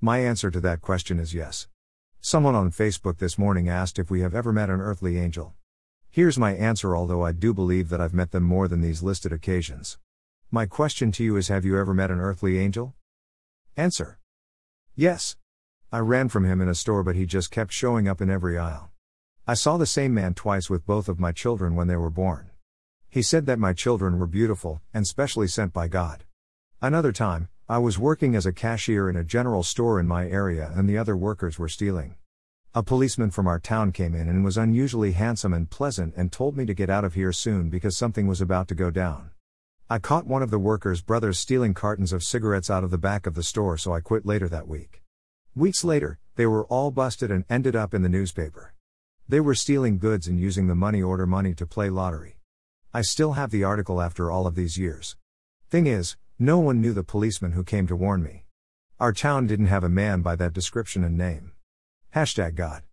My answer to that question is yes. Someone on Facebook this morning asked if we have ever met an earthly angel. Here's my answer, although I do believe that I've met them more than these listed occasions. My question to you is Have you ever met an earthly angel? Answer Yes. I ran from him in a store, but he just kept showing up in every aisle. I saw the same man twice with both of my children when they were born. He said that my children were beautiful, and specially sent by God. Another time, I was working as a cashier in a general store in my area and the other workers were stealing. A policeman from our town came in and was unusually handsome and pleasant and told me to get out of here soon because something was about to go down. I caught one of the workers' brothers stealing cartons of cigarettes out of the back of the store, so I quit later that week. Weeks later, they were all busted and ended up in the newspaper. They were stealing goods and using the money order money to play lottery. I still have the article after all of these years. Thing is, no one knew the policeman who came to warn me. Our town didn't have a man by that description and name. Hashtag God.